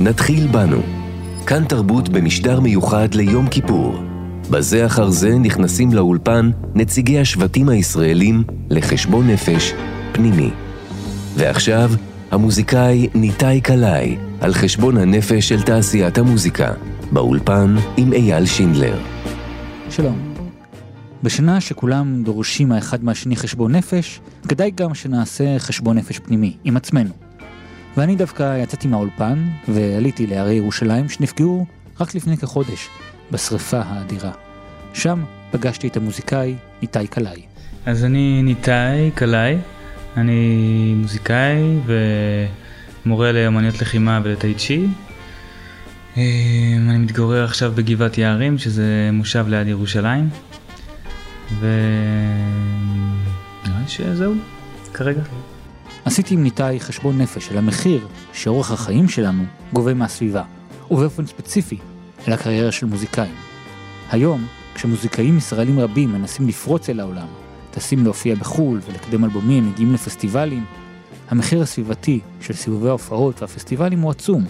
נתחיל בנו. כאן תרבות במשדר מיוחד ליום כיפור. בזה אחר זה נכנסים לאולפן נציגי השבטים הישראלים לחשבון נפש פנימי. ועכשיו, המוזיקאי ניתאי קלעי על חשבון הנפש של תעשיית המוזיקה, באולפן עם אייל שינדלר. שלום. בשנה שכולם דורשים האחד מהשני חשבון נפש, כדאי גם שנעשה חשבון נפש פנימי, עם עצמנו. ואני דווקא יצאתי מהאולפן ועליתי להרי ירושלים שנפגעו רק לפני כחודש בשריפה האדירה. שם פגשתי את המוזיקאי ניתאי קלעי. אז אני ניתאי קלעי, אני מוזיקאי ומורה לאמניות לחימה ולטאי צ'י. אה, אני מתגורר עכשיו בגבעת יערים, שזה מושב ליד ירושלים. ונראה לי שזהו, כרגע. עשיתי עם ניתאי חשבון נפש על המחיר שאורח החיים שלנו גובה מהסביבה, ובאופן ספציפי, על הקריירה של מוזיקאים. היום, כשמוזיקאים ישראלים רבים מנסים לפרוץ אל העולם, טסים להופיע בחו"ל ולקדם אלבומים, מגיעים לפסטיבלים, המחיר הסביבתי של סיבובי ההופעות והפסטיבלים הוא עצום.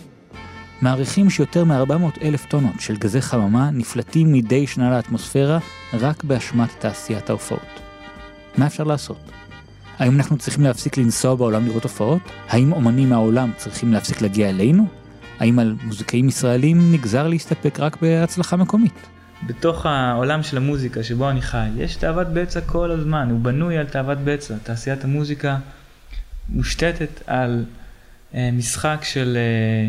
מעריכים שיותר מ-400 אלף טונות של גזי חממה נפלטים מדי שנה לאטמוספירה רק באשמת תעשיית ההופעות. מה אפשר לעשות? האם אנחנו צריכים להפסיק לנסוע בעולם לראות הופעות? האם אומנים מהעולם צריכים להפסיק להגיע אלינו? האם על מוזיקאים ישראלים נגזר להסתפק רק בהצלחה מקומית? בתוך העולם של המוזיקה שבו אני חי, יש תאוות בצע כל הזמן, הוא בנוי על תאוות בצע. תעשיית המוזיקה מושתתת על אה, משחק של אה,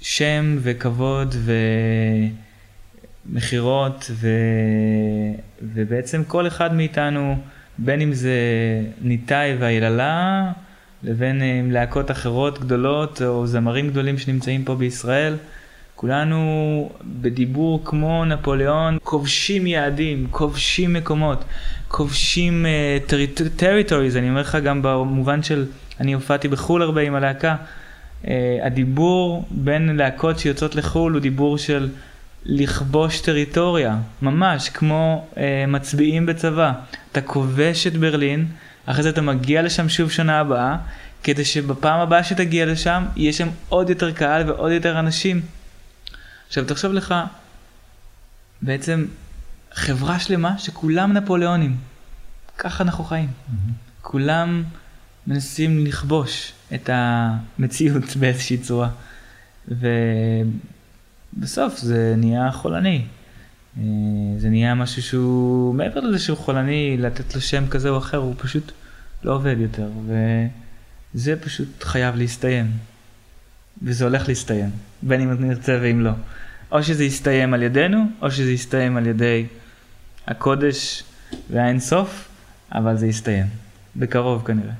שם וכבוד ומכירות, ו... ובעצם כל אחד מאיתנו, בין אם זה ניתאי והיללה, לבין אה, עם להקות אחרות גדולות או זמרים גדולים שנמצאים פה בישראל, כולנו בדיבור כמו נפוליאון, כובשים יעדים, כובשים מקומות, כובשים territories, uh, אני אומר לך גם במובן של, אני הופעתי בחו"ל הרבה עם הלהקה, uh, הדיבור בין להקות שיוצאות לחו"ל הוא דיבור של לכבוש טריטוריה, ממש כמו uh, מצביעים בצבא. אתה כובש את ברלין, אחרי זה אתה מגיע לשם שוב שנה הבאה, כדי שבפעם הבאה שתגיע לשם, יהיה שם עוד יותר קהל ועוד יותר אנשים. עכשיו תחשוב לך, בעצם חברה שלמה שכולם נפוליאונים. ככה אנחנו חיים. Mm-hmm. כולם מנסים לכבוש את המציאות באיזושהי צורה. ובסוף זה נהיה חולני. אה, זה נהיה משהו שהוא, מעבר לזה שהוא חולני, לתת לו שם כזה או אחר, הוא פשוט לא עובד יותר. וזה פשוט חייב להסתיים. וזה הולך להסתיים, בין אם נרצה ואם לא. או שזה יסתיים על ידינו, או שזה יסתיים על ידי הקודש והאין סוף, אבל זה יסתיים. בקרוב כנראה.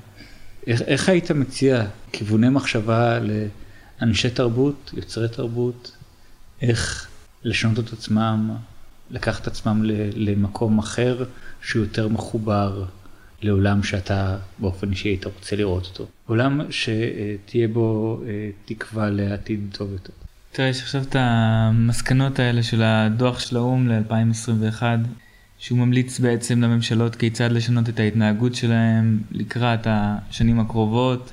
איך, איך היית מציע כיווני מחשבה לאנשי תרבות, יוצרי תרבות, איך לשנות את עצמם, לקחת את עצמם למקום אחר שהוא יותר מחובר לעולם שאתה באופן אישי היית רוצה לראות אותו. עולם שתהיה בו אה, תקווה לעתיד טוב יותר. תראה, יש עכשיו את המסקנות האלה של הדוח של האו"ם ל-2021, שהוא ממליץ בעצם לממשלות כיצד לשנות את ההתנהגות שלהם לקראת השנים הקרובות.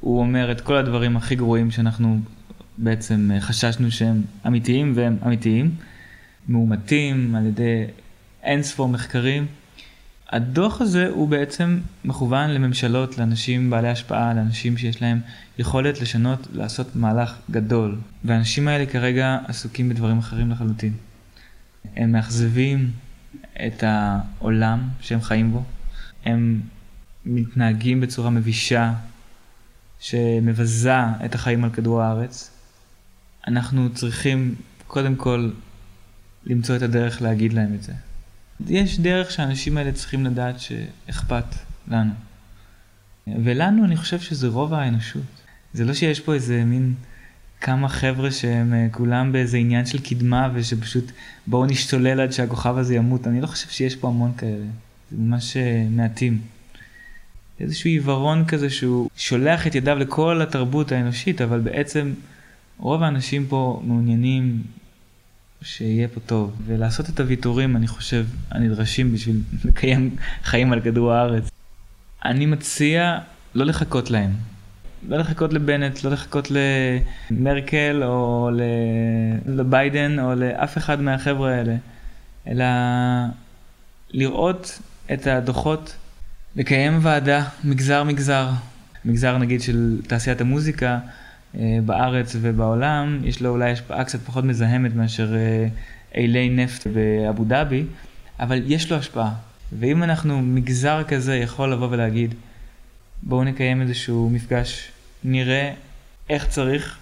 הוא אומר את כל הדברים הכי גרועים שאנחנו בעצם חששנו שהם אמיתיים והם אמיתיים, מאומתים על ידי אין ספור מחקרים. הדוח הזה הוא בעצם מכוון לממשלות, לאנשים בעלי השפעה, לאנשים שיש להם יכולת לשנות, לעשות מהלך גדול. והאנשים האלה כרגע עסוקים בדברים אחרים לחלוטין. הם מאכזבים את העולם שהם חיים בו, הם מתנהגים בצורה מבישה שמבזה את החיים על כדור הארץ. אנחנו צריכים קודם כל למצוא את הדרך להגיד להם את זה. יש דרך שהאנשים האלה צריכים לדעת שאכפת לנו. ולנו אני חושב שזה רוב האנושות. זה לא שיש פה איזה מין כמה חבר'ה שהם אה, כולם באיזה עניין של קדמה ושפשוט בואו נשתולל עד שהכוכב הזה ימות. אני לא חושב שיש פה המון כאלה. זה ממש אה, מעטים. איזשהו עיוורון כזה שהוא שולח את ידיו לכל התרבות האנושית, אבל בעצם רוב האנשים פה מעוניינים שיהיה פה טוב, ולעשות את הוויתורים, אני חושב, הנדרשים בשביל לקיים חיים על כדור הארץ. אני מציע לא לחכות להם. לא לחכות לבנט, לא לחכות למרקל או לביידן או לאף אחד מהחבר'ה האלה, אלא לראות את הדוחות, לקיים ועדה מגזר מגזר, מגזר נגיד של תעשיית המוזיקה בארץ ובעולם, יש לו אולי השפעה קצת פחות מזהמת מאשר אה, אילי נפט באבו דאבי, אבל יש לו השפעה. ואם אנחנו מגזר כזה יכול לבוא ולהגיד, בואו נקיים איזשהו מפגש, נראה איך צריך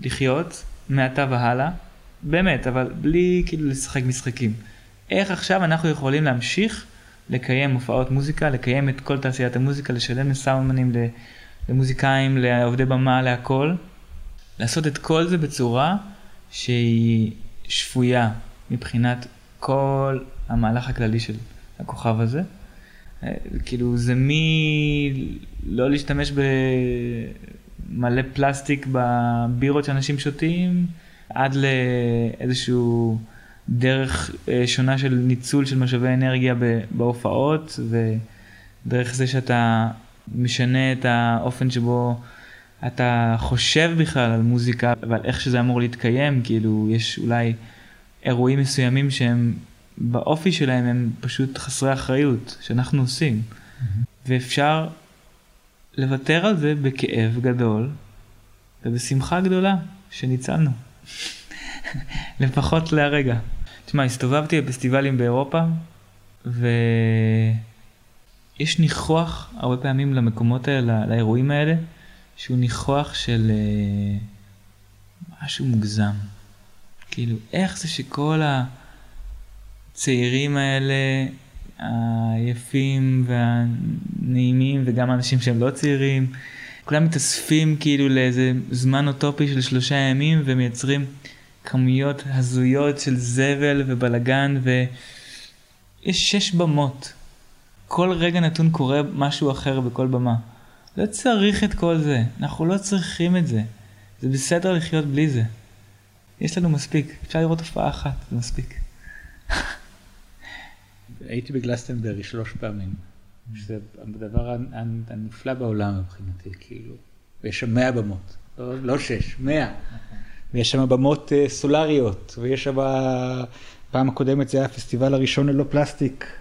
לחיות מעתה והלאה, באמת, אבל בלי כאילו לשחק משחקים. איך עכשיו אנחנו יכולים להמשיך לקיים הופעות מוזיקה, לקיים את כל תעשיית המוזיקה, לשלם לסאונדמנים, למוזיקאים, לעובדי במה, להכל. לעשות את כל זה בצורה שהיא שפויה מבחינת כל המהלך הכללי של הכוכב הזה. אה, כאילו זה מי לא להשתמש במלא פלסטיק בבירות שאנשים שותים, עד לאיזשהו דרך אה, שונה של ניצול של משאבי אנרגיה בהופעות, ודרך זה שאתה משנה את האופן שבו אתה חושב בכלל על מוזיקה ועל איך שזה אמור להתקיים, כאילו יש אולי אירועים מסוימים שהם באופי שלהם הם פשוט חסרי אחריות, שאנחנו עושים. Mm-hmm. ואפשר לוותר על זה בכאב גדול ובשמחה גדולה שניצלנו. לפחות להרגע. תשמע, הסתובבתי בפסטיבלים באירופה, ויש ניחוח הרבה פעמים למקומות האלה, לאירועים האלה, שהוא ניחוח של uh, משהו מוגזם. כאילו, איך זה שכל הצעירים האלה, היפים והנעימים, וגם האנשים שהם לא צעירים, כולם מתאספים כאילו לאיזה זמן אוטופי של שלושה ימים ומייצרים כמויות הזויות של זבל ובלגן ויש שש במות. כל רגע נתון קורה משהו אחר בכל במה. לא צריך את כל זה, אנחנו לא צריכים את זה. זה בסדר לחיות בלי זה. יש לנו מספיק, אפשר לראות הופעה אחת, זה מספיק. הייתי בגלסטנברי שלוש פעמים. שזה הדבר הנפלא בעולם מבחינתי, כאילו. ויש שם מאה במות, לא, לא שש, מאה. ויש שם במות uh, סולריות, ויש שם, פעם הקודמת זה היה הפסטיבל הראשון ללא פלסטיק,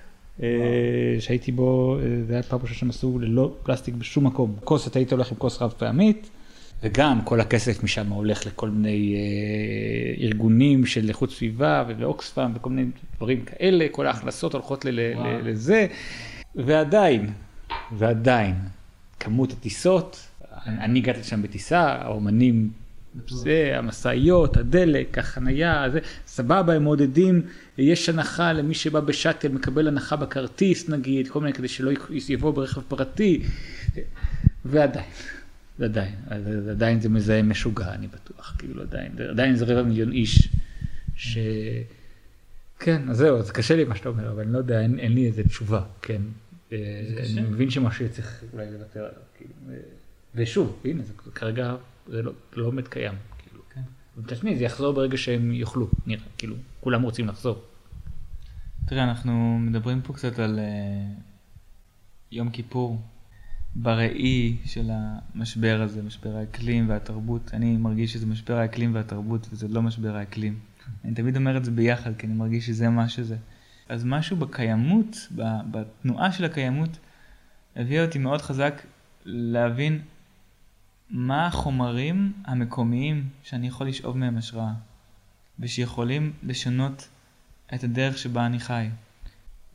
שהייתי בו, uh, זה היה פעם ראשונה שהם עשו ללא פלסטיק בשום מקום. כוס, אתה היית הולך עם כוס רב פעמית, וגם כל הכסף משם הולך לכל מיני uh, ארגונים של איכות סביבה ולאוקספאם וכל מיני דברים כאלה, כל ההכנסות הולכות ל- ל- לזה, ועדיין, ועדיין, כמות הטיסות, אני הגעתי לשם בטיסה, האומנים זה, המשאיות, הדלק, החנייה, זה, סבבה, הם מעודדים, יש הנחה למי שבא בשאטל, מקבל הנחה בכרטיס נגיד, כל מיני כדי שלא יבוא ברכב פרטי, ועדיין, ועדיין, עדיין זה מזהם משוגע, אני בטוח, כאילו עדיין, עדיין זה רבע מיליון איש, ש... כן, אז זהו, זה קשה לי מה שאתה אומר, אבל אני לא יודע, אין, אין לי איזה תשובה, כן. אה, אני מבין שמשהו צריך אולי לוותר עליו, כאילו, ושוב, הנה, זה כרגע זה לא, לא באמת קיים. כאילו. כן. ותשמעי, זה יחזור ברגע שהם יאכלו, נראה, כאילו, כולם רוצים לחזור. תראה, אנחנו מדברים פה קצת על uh, יום כיפור, בראי של המשבר הזה, משבר האקלים והתרבות. אני מרגיש שזה משבר האקלים והתרבות, וזה לא משבר האקלים. אני תמיד אומר את זה ביחד, כי אני מרגיש שזה מה שזה. אז משהו בקיימות, בתנועה של הקיימות, הביא אותי מאוד חזק להבין מה החומרים המקומיים שאני יכול לשאוב מהם השראה, ושיכולים לשנות את הדרך שבה אני חי.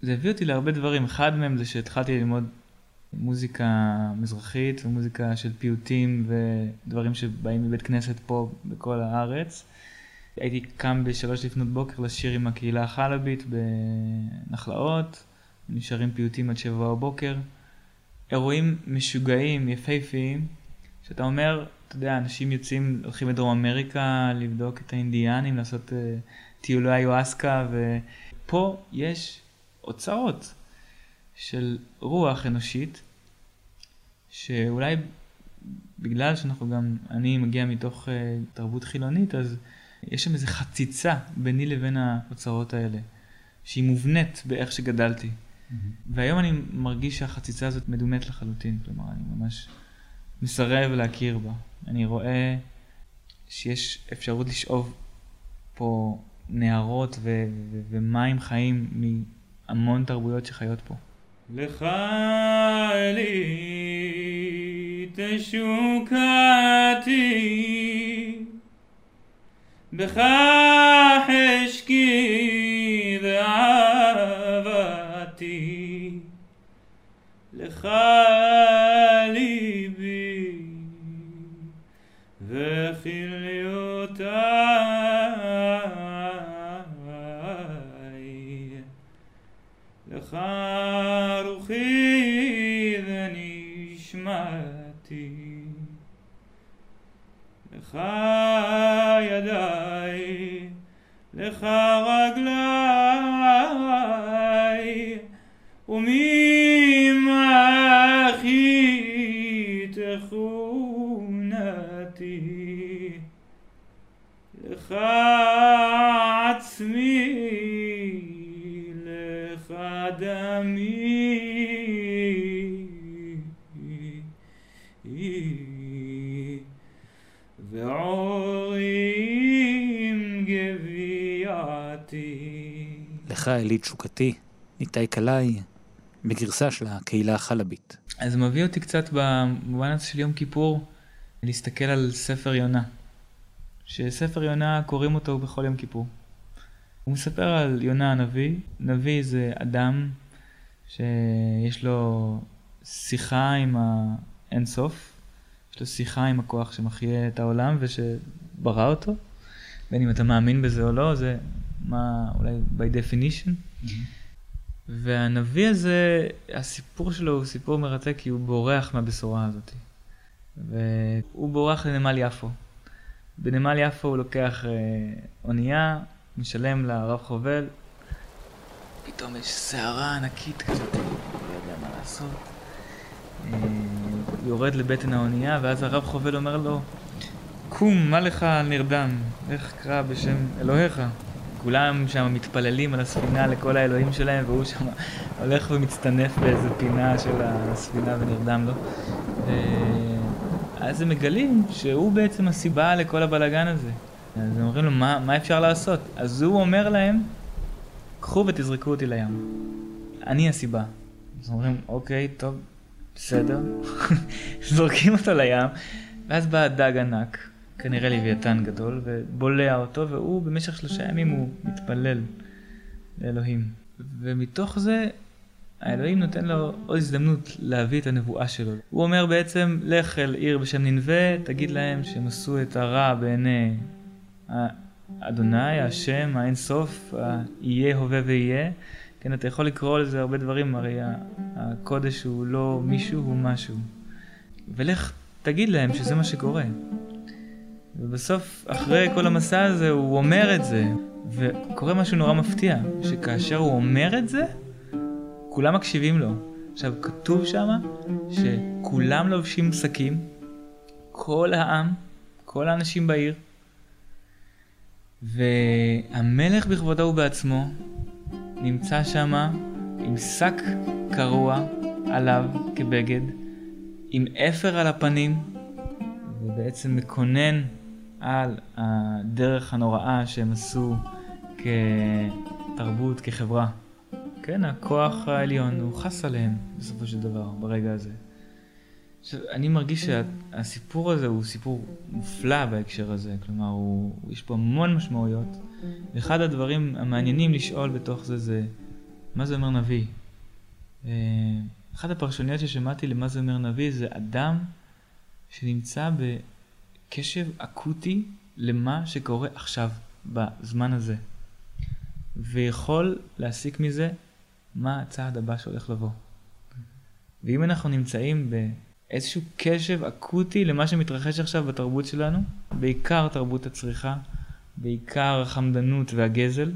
זה הביא אותי להרבה דברים, אחד מהם זה שהתחלתי ללמוד מוזיקה מזרחית ומוזיקה של פיוטים ודברים שבאים מבית כנסת פה בכל הארץ. הייתי קם בשלוש לפנות בוקר לשיר עם הקהילה החלבית בנחלאות, נשארים פיוטים עד שבע בבוקר. אירועים משוגעים, יפהפיים, שאתה אומר, אתה יודע, אנשים יוצאים, הולכים לדרום אמריקה לבדוק את האינדיאנים, לעשות uh, טיולי איואסקה, ופה יש אוצרות של רוח אנושית, שאולי בגלל שאנחנו גם, אני מגיע מתוך uh, תרבות חילונית, אז יש שם איזו חציצה ביני לבין האוצרות האלה, שהיא מובנית באיך שגדלתי. Mm-hmm. והיום אני מרגיש שהחציצה הזאת מדומת לחלוטין, כלומר, אני ממש... מסרב להכיר בה. אני רואה שיש אפשרות לשאוב פה נהרות ו- ו- ומים חיים מהמון תרבויות שחיות פה. לך לי תשוקתי, בך חשקי ואהבתי, לך ונשמתי, לך ידיי, לך רגליי, וממעכי תכונתי, לך אלי תשוקתי, ניתאי קלעי, בגרסה של הקהילה החלבית. אז מביא אותי קצת במובן הזה של יום כיפור, להסתכל על ספר יונה. שספר יונה קוראים אותו בכל יום כיפור. הוא מספר על יונה הנביא. נביא זה אדם שיש לו שיחה עם האינסוף, יש לו שיחה עם הכוח שמחיה את העולם ושברא אותו, בין אם אתה מאמין בזה או לא, זה מה אולי by definition. והנביא הזה, הסיפור שלו הוא סיפור מרתק כי הוא בורח מהבשורה הזאת. והוא בורח לנמל יפו. בנמל יפו הוא לוקח אה, אונייה, משלם לרב חובל, פתאום יש סערה ענקית כזאת, הוא לא יודע מה לעשות. אה, יורד לבטן האונייה, ואז הרב חובל אומר לו, קום, מה לך נרדם? לך קרא בשם אלוהיך. כולם שם מתפללים על הספינה לכל האלוהים שלהם, והוא שם הולך ומצטנף באיזה פינה של הספינה ונרדם לו. ואז הם מגלים שהוא בעצם הסיבה לכל הבלגן הזה. אז הם אומרים לו, מה, מה אפשר לעשות? אז הוא אומר להם, קחו ותזרקו אותי לים. אני הסיבה. אז אומרים, אוקיי, טוב, בסדר. זורקים אותו לים, ואז בא דג ענק, כנראה לוויתן גדול, ובולע אותו, והוא במשך שלושה ימים הוא מתפלל לאלוהים. ומתוך זה, האלוהים נותן לו עוד הזדמנות להביא את הנבואה שלו. הוא אומר בעצם, לך אל עיר בשם ננבה, תגיד להם שהם עשו את הרע בעיני אדוני, השם, האין סוף, יהיה, הווה ויהיה. כן, אתה יכול לקרוא לזה הרבה דברים, הרי הקודש הוא לא מישהו, הוא משהו. ולך תגיד להם שזה מה שקורה. ובסוף, אחרי כל המסע הזה, הוא אומר את זה, וקורה משהו נורא מפתיע, שכאשר הוא אומר את זה, כולם מקשיבים לו. עכשיו, כתוב שם שכולם לובשים שקים, כל העם, כל האנשים בעיר, והמלך בכבודו ובעצמו נמצא שם עם שק קרוע עליו כבגד, עם אפר על הפנים, ובעצם מקונן על הדרך הנוראה שהם עשו כתרבות, כחברה. כן, הכוח העליון, הוא חס עליהם בסופו של דבר, ברגע הזה. עכשיו, אני מרגיש שהסיפור הזה הוא סיפור מופלא בהקשר הזה, כלומר, הוא, יש פה המון משמעויות. ואחד הדברים המעניינים לשאול בתוך זה זה, מה זה אומר נביא? אחת הפרשנויות ששמעתי למה זה אומר נביא זה אדם שנמצא בקשב אקוטי למה שקורה עכשיו, בזמן הזה. ויכול להסיק מזה מה הצעד הבא שהולך לבוא. ואם אנחנו נמצאים באיזשהו קשב אקוטי למה שמתרחש עכשיו בתרבות שלנו, בעיקר תרבות הצריכה, בעיקר החמדנות והגזל,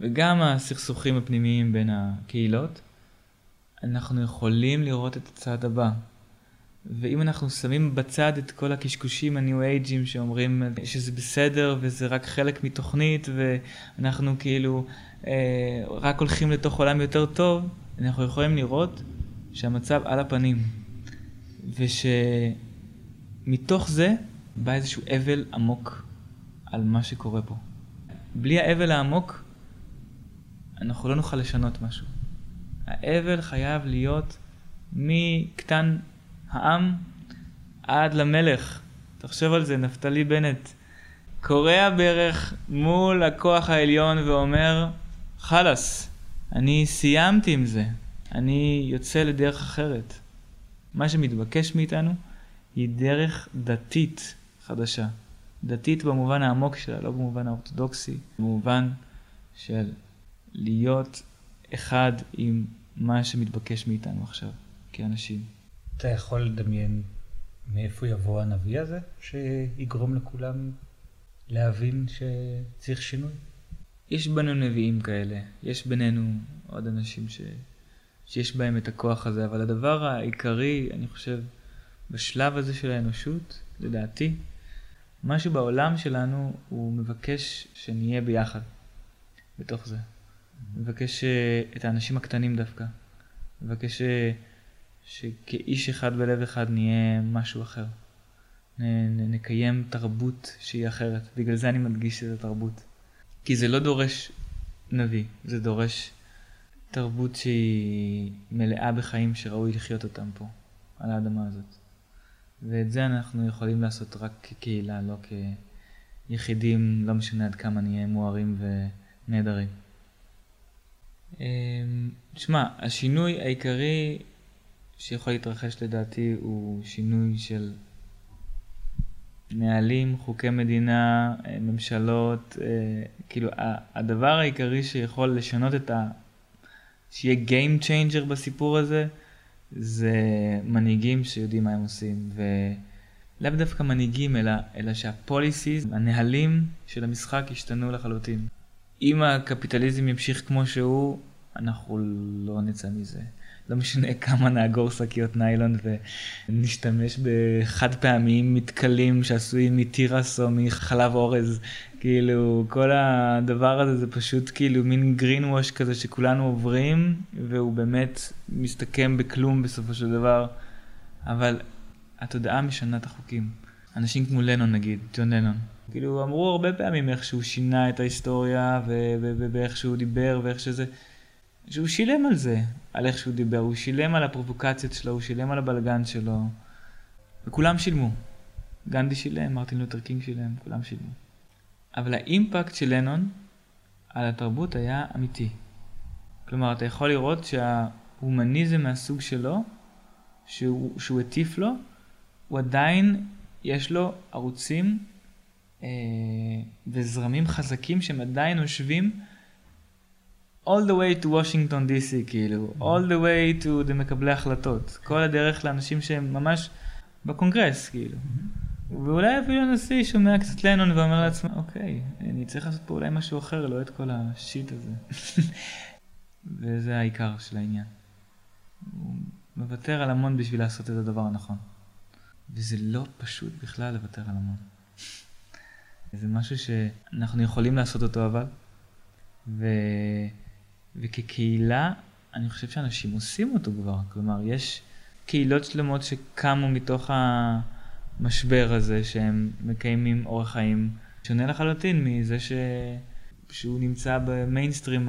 וגם הסכסוכים הפנימיים בין הקהילות, אנחנו יכולים לראות את הצעד הבא. ואם אנחנו שמים בצד את כל הקשקושים הניו אייג'ים שאומרים שזה בסדר וזה רק חלק מתוכנית ואנחנו כאילו אה, רק הולכים לתוך עולם יותר טוב, אנחנו יכולים לראות שהמצב על הפנים. מתוך זה בא איזשהו אבל עמוק על מה שקורה פה. בלי האבל העמוק, אנחנו לא נוכל לשנות משהו. האבל חייב להיות מקטן העם עד למלך. תחשוב על זה, נפתלי בנט. קורע ברך מול הכוח העליון ואומר, חלאס, אני סיימתי עם זה, אני יוצא לדרך אחרת. מה שמתבקש מאיתנו היא דרך דתית חדשה. דתית במובן העמוק שלה, לא במובן האורתודוקסי, במובן של להיות אחד עם מה שמתבקש מאיתנו עכשיו, כאנשים. אתה יכול לדמיין מאיפה יבוא הנביא הזה, שיגרום לכולם להבין שצריך שינוי? יש בנו נביאים כאלה, יש בינינו עוד אנשים ש... שיש בהם את הכוח הזה, אבל הדבר העיקרי, אני חושב, בשלב הזה של האנושות, לדעתי, משהו בעולם שלנו, הוא מבקש שנהיה ביחד, בתוך זה. מבקש אה, את האנשים הקטנים דווקא. מבקש אה, שכאיש אחד בלב אחד נהיה משהו אחר. נקיים תרבות שהיא אחרת. בגלל זה אני מדגיש את התרבות. כי זה לא דורש נביא, זה דורש תרבות שהיא מלאה בחיים שראוי לחיות אותם פה, על האדמה הזאת. ואת זה אנחנו יכולים לעשות רק כקהילה, לא כיחידים, לא משנה עד כמה נהיה מוארים ונהדרים. אמ, השינוי העיקרי שיכול להתרחש לדעתי הוא שינוי של נהלים, חוקי מדינה, אה, ממשלות, אה, כאילו הדבר העיקרי שיכול לשנות את ה... שיהיה Game Changer בסיפור הזה, זה מנהיגים שיודעים מה הם עושים. ולאו דווקא מנהיגים, אלא, אלא שהפוליסיס, הנהלים של המשחק ישתנו לחלוטין. אם הקפיטליזם ימשיך כמו שהוא, אנחנו לא נצא מזה. לא משנה כמה נאגור שקיות ניילון ונשתמש בחד פעמיים מתכלים שעשויים מתירס או מחלב אורז. כאילו כל הדבר הזה זה פשוט כאילו מין green wash כזה שכולנו עוברים והוא באמת מסתכם בכלום בסופו של דבר. אבל התודעה משנה את החוקים. אנשים כמו לנון נגיד, ג'ון לנון. כאילו אמרו הרבה פעמים איך שהוא שינה את ההיסטוריה ואיך שהוא דיבר ואיך שזה. שהוא שילם על זה, על איך שהוא דיבר, הוא שילם על הפרובוקציות שלו, הוא שילם על הבלגן שלו, וכולם שילמו. גנדי שילם, מרטין לותר קינג שילם, כולם שילמו. אבל האימפקט של לנון על התרבות היה אמיתי. כלומר, אתה יכול לראות שההומניזם מהסוג שלו, שהוא, שהוא הטיף לו, הוא עדיין, יש לו ערוצים אה, וזרמים חזקים שהם עדיין יושבים all the way to Washington DC כאילו, all the way to the מקבלי החלטות, כל הדרך לאנשים שהם ממש בקונגרס כאילו. ואולי אפילו הנשיא שומע קצת לנון ואומר לעצמו, אוקיי, אני צריך לעשות פה אולי משהו אחר, לא את כל השיט הזה. וזה העיקר של העניין. הוא מוותר על המון בשביל לעשות את הדבר הנכון. וזה לא פשוט בכלל לוותר על המון. זה משהו שאנחנו יכולים לעשות אותו אבל, ו... וכקהילה, אני חושב שאנשים עושים אותו כבר. כלומר, יש קהילות שלמות שקמו מתוך המשבר הזה, שהם מקיימים אורח חיים שונה לחלוטין מזה ש... שהוא נמצא במיינסטרים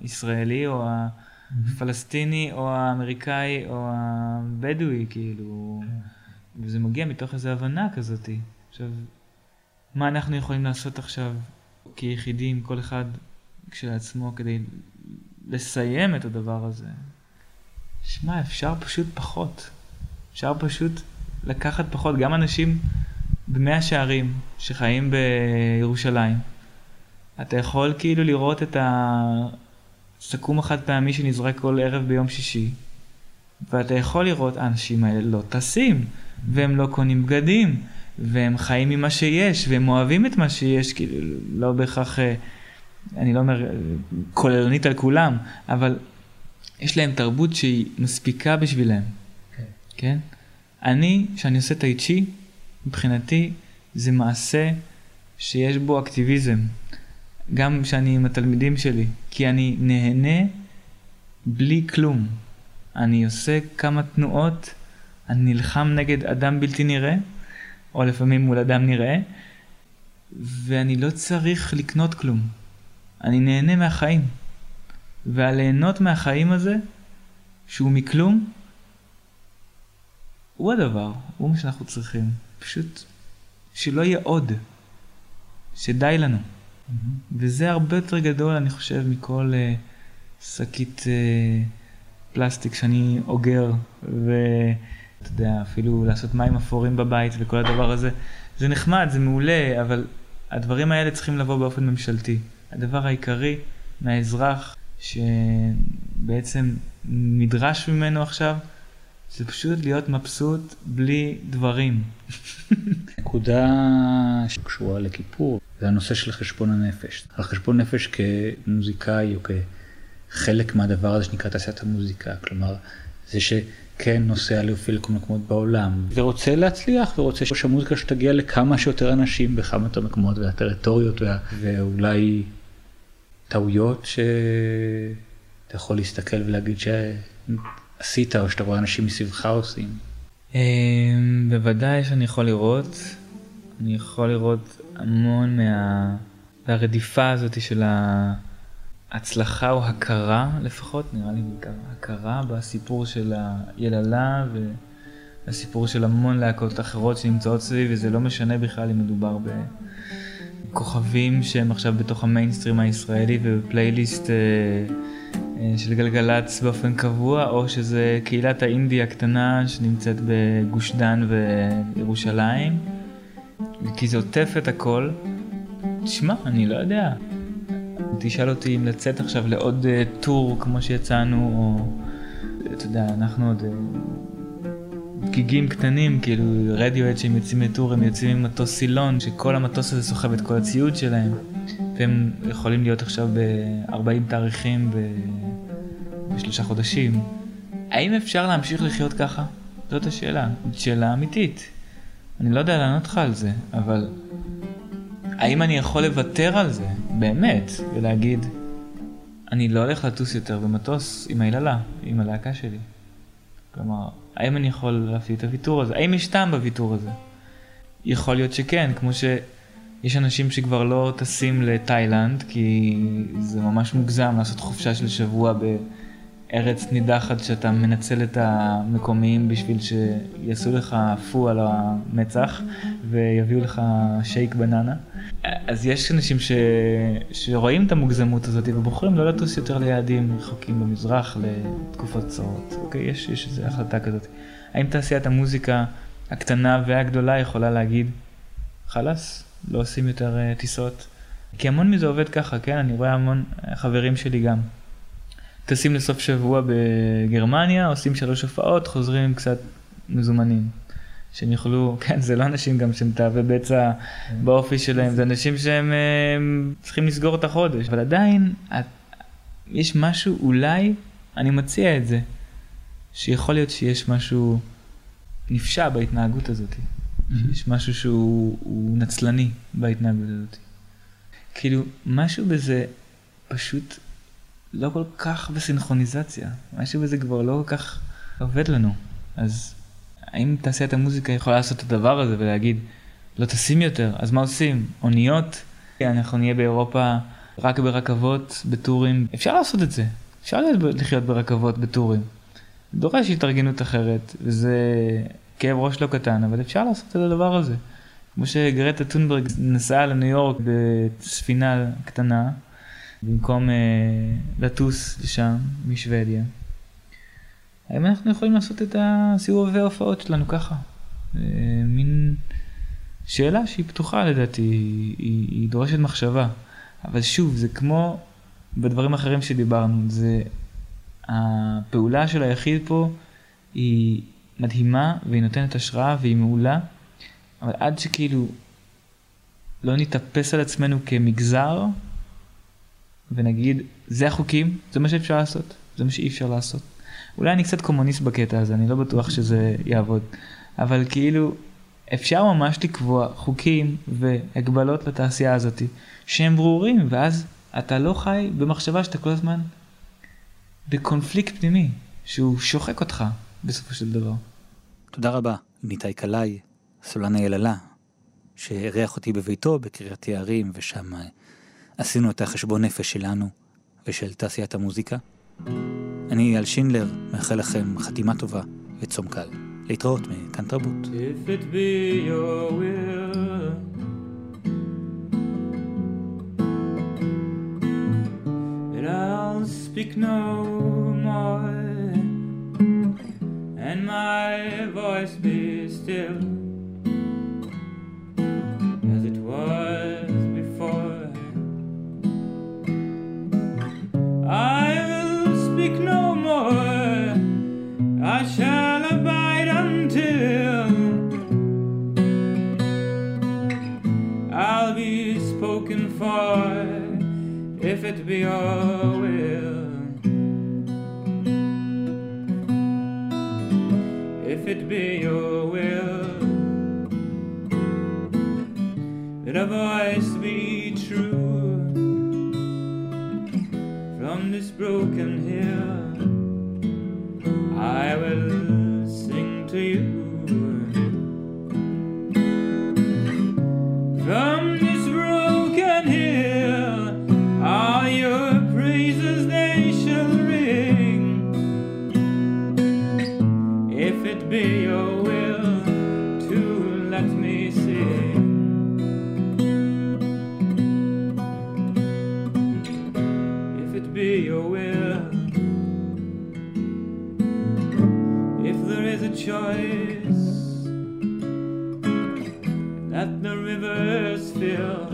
הישראלי, או הפלסטיני, או האמריקאי, או הבדואי, כאילו. וזה מגיע מתוך איזו הבנה כזאת. עכשיו, מה אנחנו יכולים לעשות עכשיו כיחידים, כל אחד כשלעצמו, כדי לסיים את הדבר הזה. שמע, אפשר פשוט פחות. אפשר פשוט לקחת פחות. גם אנשים במאה שערים שחיים בירושלים, אתה יכול כאילו לראות את הסכו"ם החד פעמי שנזרק כל ערב ביום שישי, ואתה יכול לראות, האנשים האלה לא טסים, והם לא קונים בגדים, והם חיים ממה שיש, והם אוהבים את מה שיש, כאילו, לא בהכרח... אה, אני לא אומר כוללנית על כולם, אבל יש להם תרבות שהיא מספיקה בשבילם. כן. כן? אני, כשאני עושה טאי צ'י, מבחינתי זה מעשה שיש בו אקטיביזם. גם כשאני עם התלמידים שלי, כי אני נהנה בלי כלום. אני עושה כמה תנועות, אני נלחם נגד אדם בלתי נראה, או לפעמים מול אדם נראה, ואני לא צריך לקנות כלום. אני נהנה מהחיים. והליהנות מהחיים הזה, שהוא מכלום, הוא הדבר, הוא מה שאנחנו צריכים. פשוט שלא יהיה עוד, שדי לנו. Mm-hmm. וזה הרבה יותר גדול, אני חושב, מכל uh, שקית uh, פלסטיק שאני אוגר, ואתה יודע, אפילו לעשות מים אפורים בבית וכל הדבר הזה. זה נחמד, זה מעולה, אבל הדברים האלה צריכים לבוא באופן ממשלתי. הדבר העיקרי מהאזרח שבעצם נדרש ממנו עכשיו, זה פשוט להיות מבסוט בלי דברים. נקודה שקשורה לכיפור זה הנושא של חשבון הנפש. על חשבון נפש כמוזיקאי או כחלק מהדבר הזה שנקרא תעשיית המוזיקה. כלומר, זה שכן נוסע להופיע לכל מקומות בעולם ורוצה להצליח ורוצה שהמוזיקה שתגיע לכמה שיותר אנשים בכמה יותר מקומות והטריטוריות וה... ואולי טעויות שאתה יכול להסתכל ולהגיד שעשית או שאתה רואה אנשים מסביבך עושים? אמ, בוודאי שאני יכול לראות. אני יכול לראות המון מה... מהרדיפה הזאת של ההצלחה או הכרה לפחות, נראה לי בעיקר הכרה בסיפור של היללה והסיפור של המון להקות אחרות שנמצאות סביב, וזה לא משנה בכלל אם מדובר ב... כוכבים שהם עכשיו בתוך המיינסטרים הישראלי ובפלייליסט אה, אה, של גלגלצ באופן קבוע, או שזה קהילת האינדי הקטנה שנמצאת בגוש דן וירושלים, כי זה עוטף את הכל. תשמע, אני לא יודע. תשאל אותי אם לצאת עכשיו לעוד uh, טור כמו שיצאנו, או אתה יודע, אנחנו עוד... גיגים קטנים, כאילו רדיואט שהם יוצאים לטור, הם יוצאים עם מטוס סילון, שכל המטוס הזה סוחב את כל הציוד שלהם, והם יכולים להיות עכשיו ב-40 תאריכים ב... בשלושה חודשים. האם אפשר להמשיך לחיות ככה? זאת השאלה. שאלה אמיתית. אני לא יודע לענות לך על זה, אבל האם אני יכול לוותר על זה, באמת, ולהגיד, אני לא הולך לטוס יותר במטוס עם היללה, עם הלהקה שלי. כלומר, האם אני יכול להפעיל את הוויתור הזה? האם יש טעם בוויתור הזה? יכול להיות שכן, כמו שיש אנשים שכבר לא טסים לתאילנד, כי זה ממש מוגזם לעשות חופשה של שבוע בארץ נידחת שאתה מנצל את המקומיים בשביל שיעשו לך פו על המצח ויביאו לך שייק בננה. אז יש אנשים ש... שרואים את המוגזמות הזאת ובוחרים לא לטוס יותר ליעדים רחוקים במזרח לתקופות קצרות. אוקיי, יש, יש איזו החלטה כזאת. האם תעשיית המוזיקה הקטנה והגדולה יכולה להגיד, חלאס, לא עושים יותר uh, טיסות? כי המון מזה עובד ככה, כן? אני רואה המון חברים שלי גם. טסים לסוף שבוע בגרמניה, עושים שלוש הופעות, חוזרים עם קצת מזומנים. שהם יוכלו, כן, זה לא אנשים גם שהם תאווה בצע באופי שלהם, זה אנשים שהם צריכים לסגור את החודש, אבל עדיין את, יש משהו, אולי, אני מציע את זה, שיכול להיות שיש משהו נפשע בהתנהגות הזאת. שיש משהו שהוא נצלני בהתנהגות הזאת. כאילו, משהו בזה פשוט לא כל כך בסינכרוניזציה, משהו בזה כבר לא כל כך עובד לנו, אז האם תעשיית המוזיקה יכולה לעשות את הדבר הזה ולהגיד, לא טסים יותר, אז מה עושים? אוניות? אנחנו נהיה באירופה רק ברכבות, בטורים. אפשר לעשות את זה, אפשר לחיות ברכבות, בטורים. דורש התארגנות אחרת, וזה כאב ראש לא קטן, אבל אפשר לעשות את הדבר הזה. כמו שגרטה טונברג נסעה לניו יורק בספינה קטנה, במקום אה, לטוס לשם משוודיה. האם אנחנו יכולים לעשות את הסיבובי ההופעות שלנו ככה? אה, מין שאלה שהיא פתוחה לדעתי, היא, היא דורשת מחשבה. אבל שוב, זה כמו בדברים אחרים שדיברנו, זה הפעולה של היחיד פה היא מדהימה והיא נותנת השראה והיא מעולה, אבל עד שכאילו לא נתאפס על עצמנו כמגזר ונגיד זה החוקים זה מה שאפשר לעשות זה מה שאי אפשר לעשות. אולי אני קצת קומוניסט בקטע הזה אני לא בטוח שזה יעבוד אבל כאילו אפשר ממש לקבוע חוקים והגבלות לתעשייה הזאת שהם ברורים ואז אתה לא חי במחשבה שאתה כל הזמן בקונפליקט פנימי שהוא שוחק אותך בסופו של דבר. תודה רבה, ניתאי קלעי, סולנה יללה, שאירח אותי בביתו בקריית יערים ושם אה, עשינו את החשבון נפש שלנו ושל תעשיית המוזיקה. אני אייל שינדלר, מאחל לכם חתימה טובה וצום קל. להתראות מכאן תרבות. If it be your will, I'll speak no more, and my voice be still, as it was. if it be your will. If it be your fear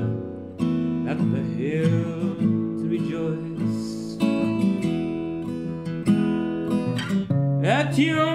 that the hills to rejoice. At your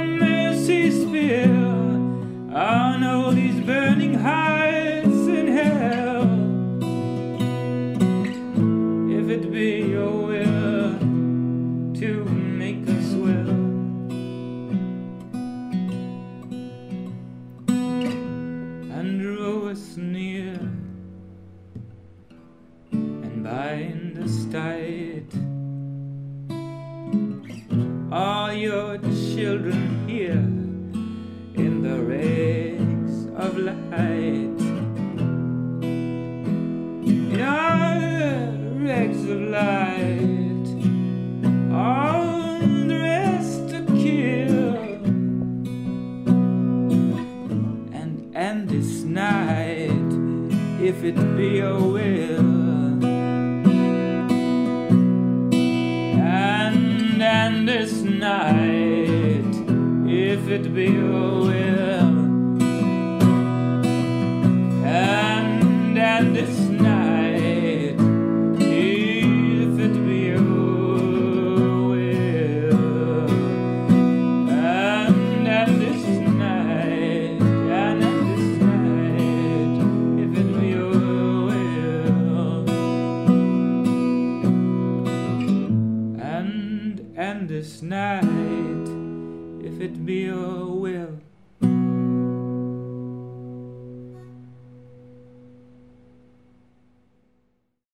if it be your will. And and this night if it be your will. snap.